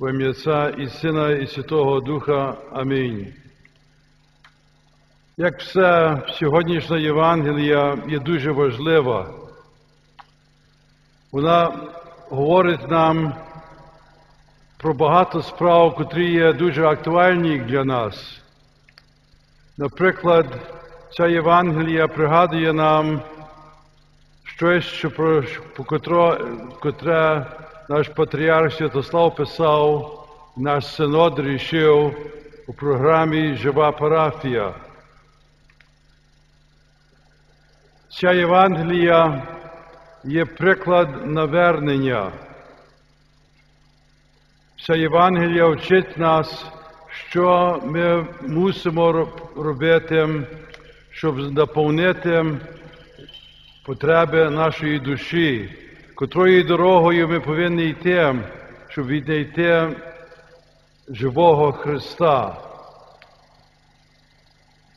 В ім'я Отця і Сина, і Святого Духа. Амінь. Як все сьогоднішня Євангелія є дуже важлива. Вона говорить нам про багато справ, котрі є дуже актуальні для нас. Наприклад, ця Євангелія пригадує нам щось, що про котре наш патріарх Святослав писав, наш синод рішив у програмі Жива парафія. Ця Євангелія є приклад навернення. Ця Євангелія вчить нас, що ми мусимо робити, щоб наповнити потреби нашої душі, котрою дорогою ми повинні йти, щоб віднайти живого Христа.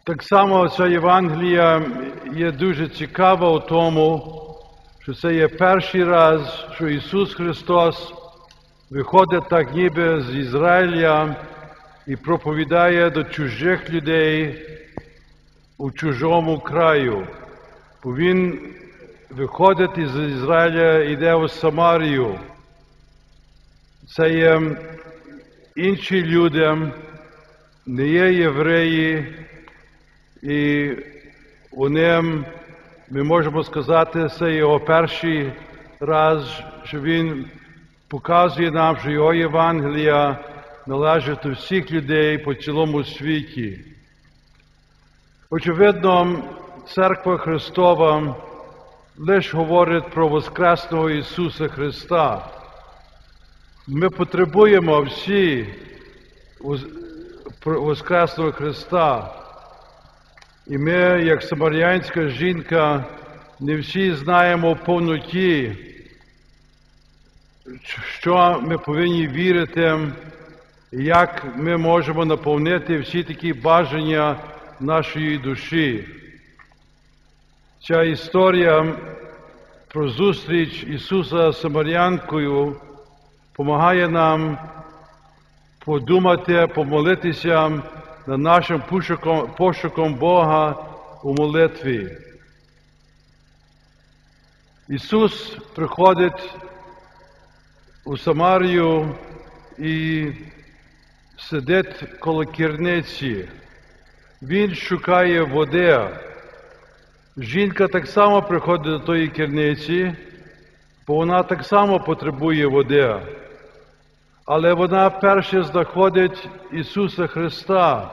Так само ця Євангелія є дуже цікава у тому, що це є перший раз, що Ісус Христос виходить так ніби з Ізраїля і проповідає до чужих людей у чужому краю. Бо Він виходить із Ізраїля йде у Самарію. Це є інші люди, не є євреї, і вони, ми можемо сказати, це його перший раз, що він показує нам, що його Євангелія належить до всіх людей по цілому світі. Очевидно, Церква Христова лише говорить про Воскресного Ісуса Христа. Ми потребуємо всі Воскресного Христа. І ми, як самарянська жінка, не всі знаємо в повноті, що ми повинні вірити, як ми можемо наповнити всі такі бажання нашої душі. Ця історія про зустріч Ісуса з Самарянкою допомагає нам подумати, помолитися над нашим пошуком, пошуком Бога у молитві. Ісус приходить у Самарію і сидить коло керниці. Він шукає води. Жінка так само приходить до тої керниці, бо вона так само потребує води. Але вона перше знаходить Ісуса Христа,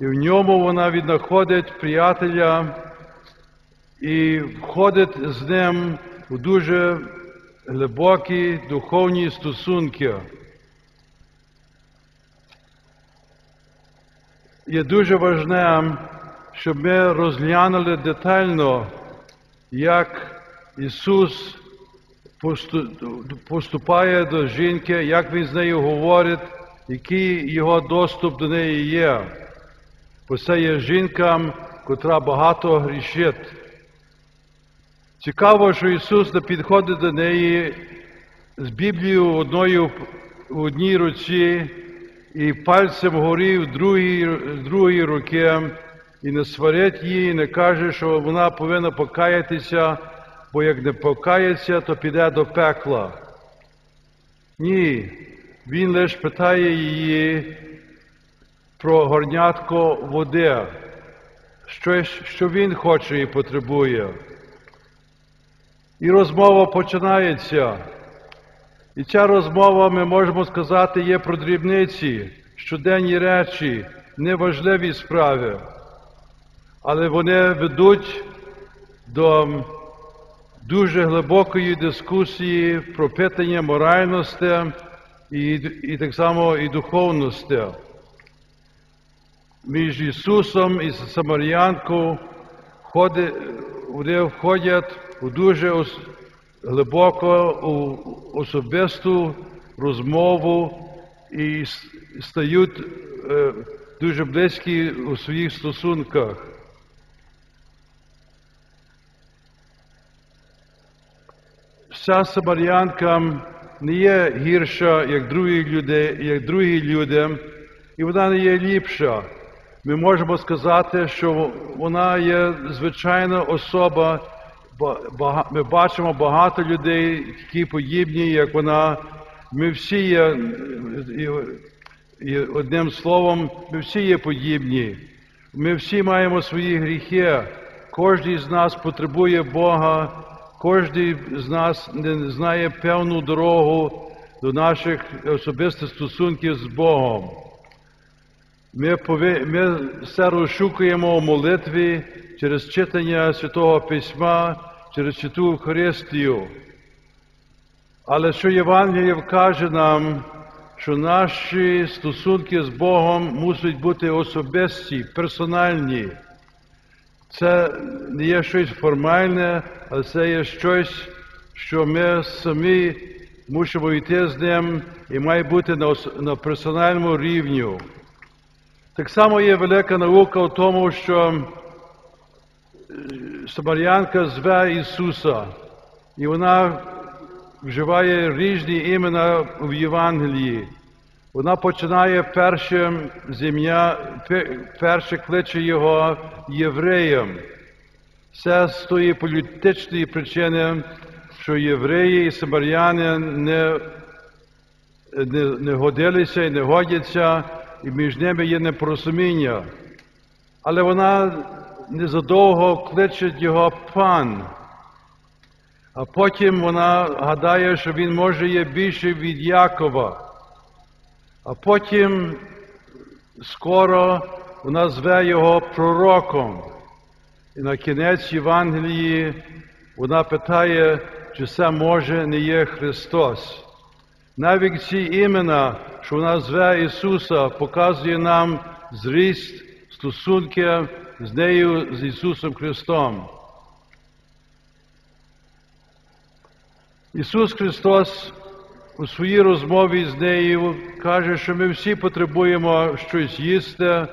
і в ньому вона віднаходить приятеля і входить з ним у дуже глибокі духовні стосунки. Є дуже важливим, щоб ми розглянули детально, як Ісус поступає до жінки, як Він з нею говорить, який його доступ до неї є. Бо це є жінка, котра багато грішить. Цікаво, що Ісус не підходить до неї з Біблією одною в одній руці і пальцем горі в другій, в другій руки, і не сварить її, і не каже, що вона повинна покаятися, бо як не покається, то піде до пекла. Ні, він лише питає її про горнятко води, щось, що він хоче і потребує. І розмова починається. І ця розмова, ми можемо сказати, є про дрібниці, щоденні речі, неважливі справи, але вони ведуть до дуже глибокої дискусії про питання моральності і, і так само і духовності. Між Ісусом і Самарянкою вони входять у дуже глибоко у особисту розмову і стають е, дуже близькі у своїх стосунках. Вся Самарянка не є гірша, як другі люди, як другі люди, і вона не є ліпша. Ми можемо сказати, що вона є звичайна особа. Ми бачимо багато людей, які подібні, як вона. Ми всі є, і, одним словом, ми всі є подібні. Ми всі маємо свої гріхи. Кожен з нас потребує Бога, кожен з нас не знає певну дорогу до наших особистих стосунків з Богом. Ми, пове- ми все розшукуємо у молитві через читання Святого Письма, через Святу Евхаристію. Але що Євангеліє каже нам, що наші стосунки з Богом мусять бути особисті, персональні. Це не є щось формальне, але це є щось, що ми самі мусимо йти з ним і має бути на, на персональному рівні. Так само є велика наука в тому, що е, Самарянка зве Ісуса, і вона вживає різні імена в Євангелії. Вона починає першим з ім'я, пе- перше кличе його євреєм. Це з тої політичної причини, що євреї і самаряни не, не, не годилися і не годяться, і між ними є непорозуміння. Але вона незадовго кличе його пан. А потім вона гадає, що він може є більше від Якова. А потім скоро вона зве його пророком. І на кінець Євангелії вона питає, чи це може не є Христос. Навіть ці імена, що вона зве Ісуса, показує нам зріст стосунки з нею, з Ісусом Христом. Ісус Христос у своїй розмові з нею каже, що ми всі потребуємо щось їсти,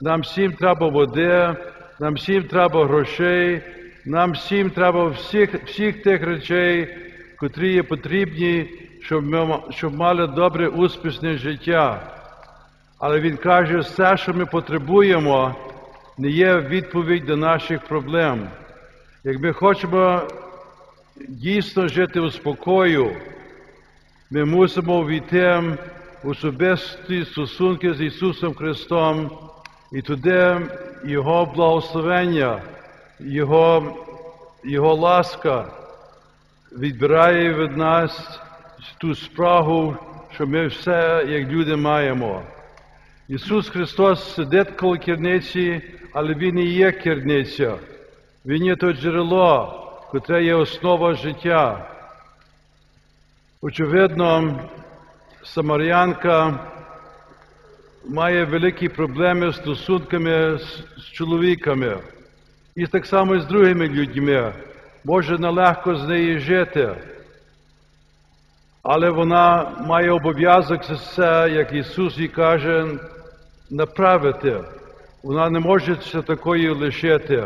нам всім треба води, нам всім треба грошей, нам всім треба всіх, всіх тих речей, котрі є потрібні, щоб ми щоб мали добре успішне життя. Але Він каже, все, що ми потребуємо, не є відповідь до наших проблем. Як ми хочемо дійсно жити у спокою, мусимо війти в особисті стосунки з Ісусом Христом, і туди Його благословення, Його, Його ласка відбирає від нас ту спрагу, що ми все, як люди, маємо. Ісус Христос сидить коло керниці, але Він і є керниця. Він є то джерело, котре є основа життя. Очевидно, Самарянка має великі проблеми з стосунками з, чоловіками. І так само і з другими людьми. Може нелегко з нею жити. Але вона має обов'язок це, як Ісус їй каже, направити. Вона не може це такою лишити.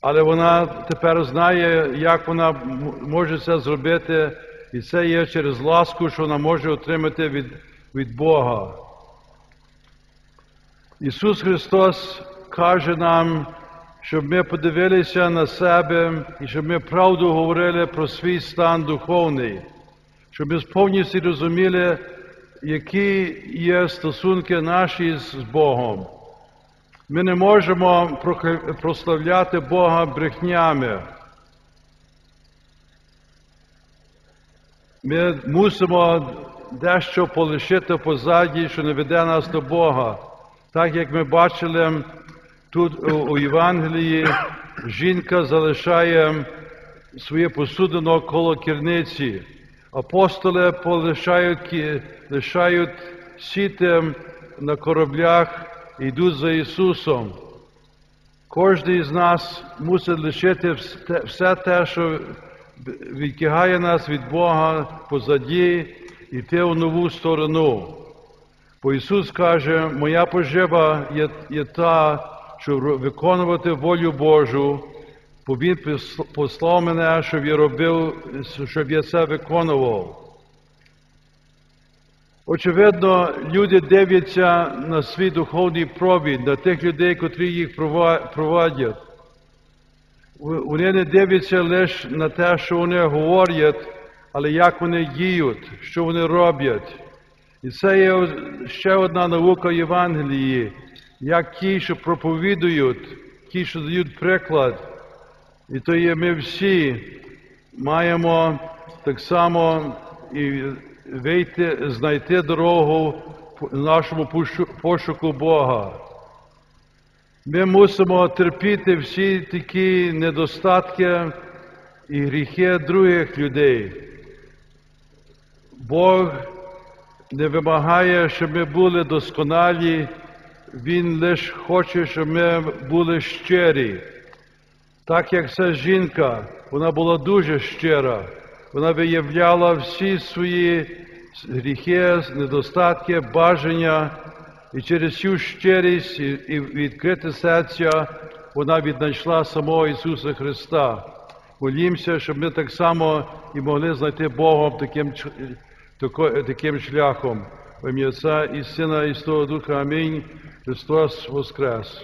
Але вона тепер знає, як вона може це зробити, і це є через ласку, що вона може отримати від, від Бога. Ісус Христос каже нам, щоб ми подивилися на себе і щоб ми правду говорили про свій стан духовний, щоб ми повністю розуміли, які є стосунки наші з Богом. Ми не можемо прославляти Бога брехнями. Ми мусимо дещо полишити позаді, що не веде нас до Бога. Так як ми бачили тут у, Євангелії, жінка залишає своє посудино коло керниці. Апостоли полишають, лишають сіти на кораблях і йдуть за Ісусом. Кожен з нас мусить лишити все те, що відтягає нас від Бога позаді, йти в нову сторону. Бо Ісус каже, моя пожива є, є та, щоб виконувати волю Божу, бо Він пос- послав мене, щоб я робив, щоб я це виконував. Очевидно, люди дивляться на свій духовний провід, на тих людей, котрі їх провадять. Вони не дивляться лише на те, що вони говорять, але як вони діють, що вони роблять. І це є ще одна наука Євангелії, як ті, що проповідують, ті, що дають приклад. І то є ми всі маємо так само і вийти, знайти дорогу в нашому пошуку Бога. Ми мусимо терпіти всі такі недостатки і гріхи других людей. Бог не вимагає, щоб ми були досконалі, Він лише хоче, щоб ми були щирі. Так як ця жінка, вона була дуже щира, вона виявляла всі свої гріхи, недостатки, бажання, і через цю щирість і відкрите серця вона віднайшла самого Ісуса Христа. Молімося, щоб ми так само і могли знайти Богом таким, таким шляхом. В ім'я Отця і Сина і Святого Духа. Амінь. Христос Воскрес!